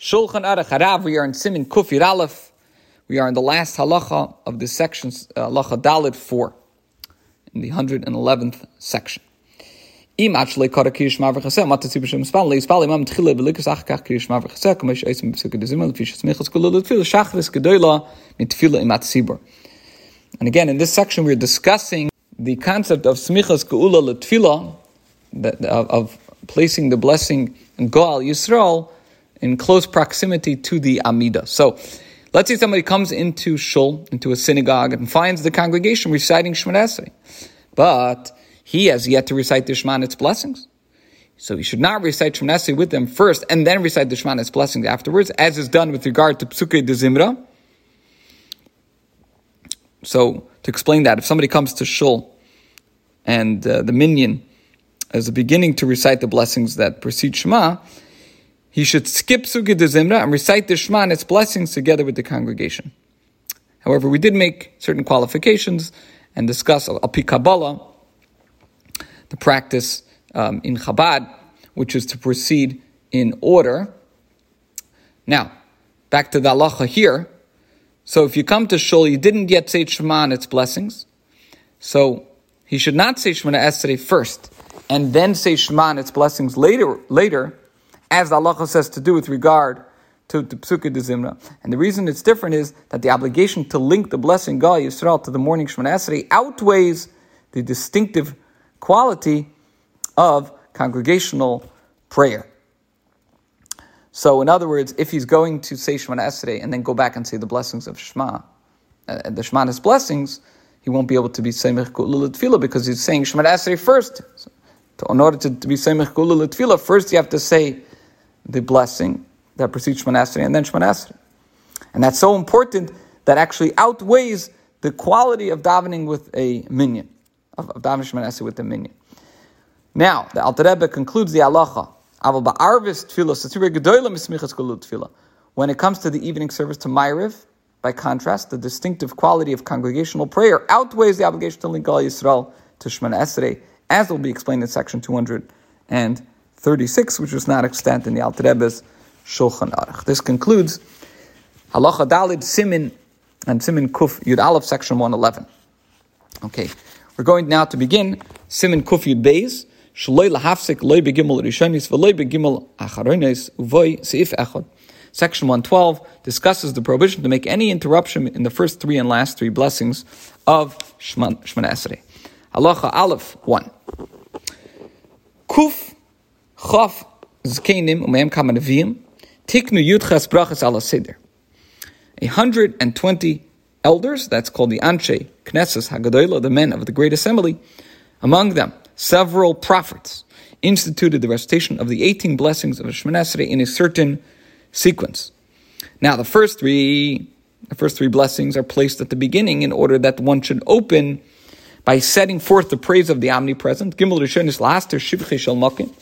Shulchan Aruch Harav, we are in Simin Kufir Aleph. We are in the last halacha of the section, uh, halacha Dalit 4, in the 111th section. And again, in this section, we're discussing the concept of smichas geula letfila, of, of placing the blessing in Ga'al Yisrael, in close proximity to the Amida. So, let's say somebody comes into shul, into a synagogue, and finds the congregation reciting Shemoneh Esrei, but he has yet to recite the Shema and its blessings. So he should not recite Shemoneh Esrei with them first, and then recite the Shema and its blessings afterwards, as is done with regard to Psuke de Zimra. So, to explain that, if somebody comes to shul and uh, the minyan is beginning to recite the blessings that precede Shema, he should skip Pesukei de Zimra and recite the Shema and its blessings together with the congregation. However, we did make certain qualifications and discuss Al Pi Kabbalah, the practice um, in Chabad, which is to proceed in order. Now, back to the halacha here. So if you come to Shul, you didn't yet say Shema and its blessings. So he should not say Shemoneh Esrei first and then say Shema and its blessings later, later as Allah says to do with regard to, to Pesukei de Zimra. And the reason it's different is that the obligation to link the blessing Ga'al Yisrael to the morning Shemoneh Esrei outweighs the distinctive quality of congregational prayer. So, in other words, if he's going to say Shemoneh Esrei and then go back and say the blessings of Shema, uh, the Shema's blessings, he won't be able to be Somech Geulah L'Tefillah because he's saying Shemoneh Esrei first. So, in order to, to be Somech Geulah L'Tefillah, first you have to say the blessing that precedes Shemoneh Esrei and then Shemoneh Esrei. And that's so important that actually outweighs the quality of davening with a minyan, of, of davening Shemoneh Esrei with a minyan. Now, the Alter Rebbe concludes the halacha when it comes to the evening service to Ma'ariv, by contrast, the distinctive quality of congregational prayer outweighs the obligation to link Ga'al Yisrael to Shemoneh Esrei, as will be explained in section 236, which was not extant in the Alter Rebbe's Shulchan Aruch. This concludes Halacha Dalid Simin and Simin Kuf Yud Aleph, section 111. Okay, we're going now to begin Simin Kuf Yud Beis, Section 112 discusses the prohibition to make any interruption in the first three and last three blessings of Shemoneh Esrei. Halacha Aleph 1. Kuf Chof Zkenim Kamanavim Tiknu Yudches Brachas Ala Seder. 120 elders, that's called the Anshe Knesses Hagadola, the men of the Great Assembly, among them several prophets instituted the recitation of the 18 blessings of Esrei in a certain sequence. Now, the first three, the first three blessings are placed at the beginning in order that one should open by setting forth the praise of the omnipresent. Gimel Rishon is laster shivchi shel makin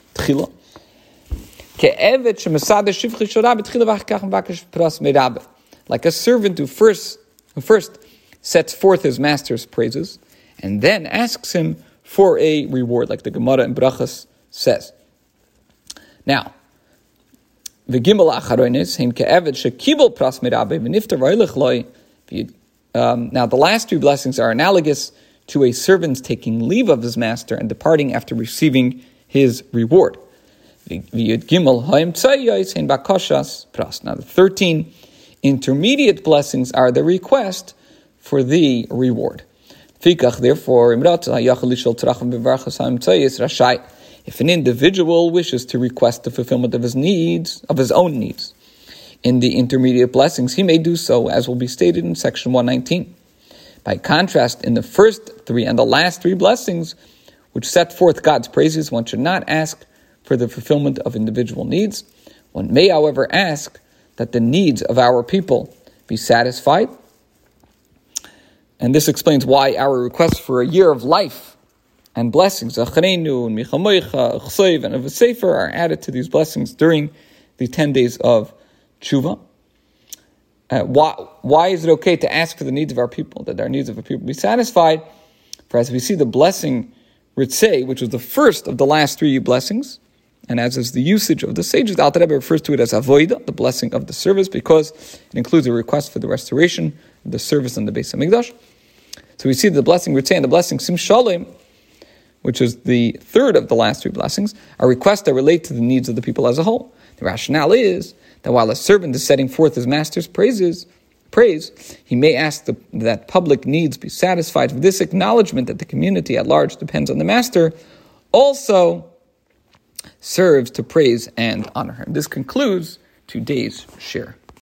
Like a servant who first, who first sets forth his master's praises and then asks him for a reward, like the Gemara in Brachas says. Now, the Gimel Acharonis, him ke'evet pras mirabe v'niftar loy. Um, now, the last two blessings are analogous to a servant taking leave of his master and departing after receiving his reward. Now, the 13 intermediate blessings are the request for the reward. Therefore, if an individual wishes to request the fulfillment of his needs, of his own needs, in the intermediate blessings, he may do so, as will be stated in section 119. By contrast, in the first three and the last three blessings, which set forth God's praises, one should not ask for the fulfillment of individual needs. One may, however, ask that the needs of our people be satisfied and this explains why our request for a year of life and blessings, Achrenu and Michamoicha, Chsoiv, and a Sefer are added to these blessings during the 10 days of Tshuva. Uh, why, why is it okay to ask for the needs of our people, that our needs of our people be satisfied? For as we see the blessing Ritzei, which was the first of the last three blessings, and as is the usage of the sages, the Alter Rebbe refers to it as avoida, the blessing of the service, because it includes a request for the restoration of the service in the Beis Hamikdash. So we see the blessing retained, the blessing sim shalom, which is the third of the last three blessings, are requests that relate to the needs of the people as a whole. The rationale is that while a servant is setting forth his master's praises, praise, he may ask the, that public needs be satisfied. For this acknowledgement that the community at large depends on the master also serves to praise and honor him. This concludes today's share.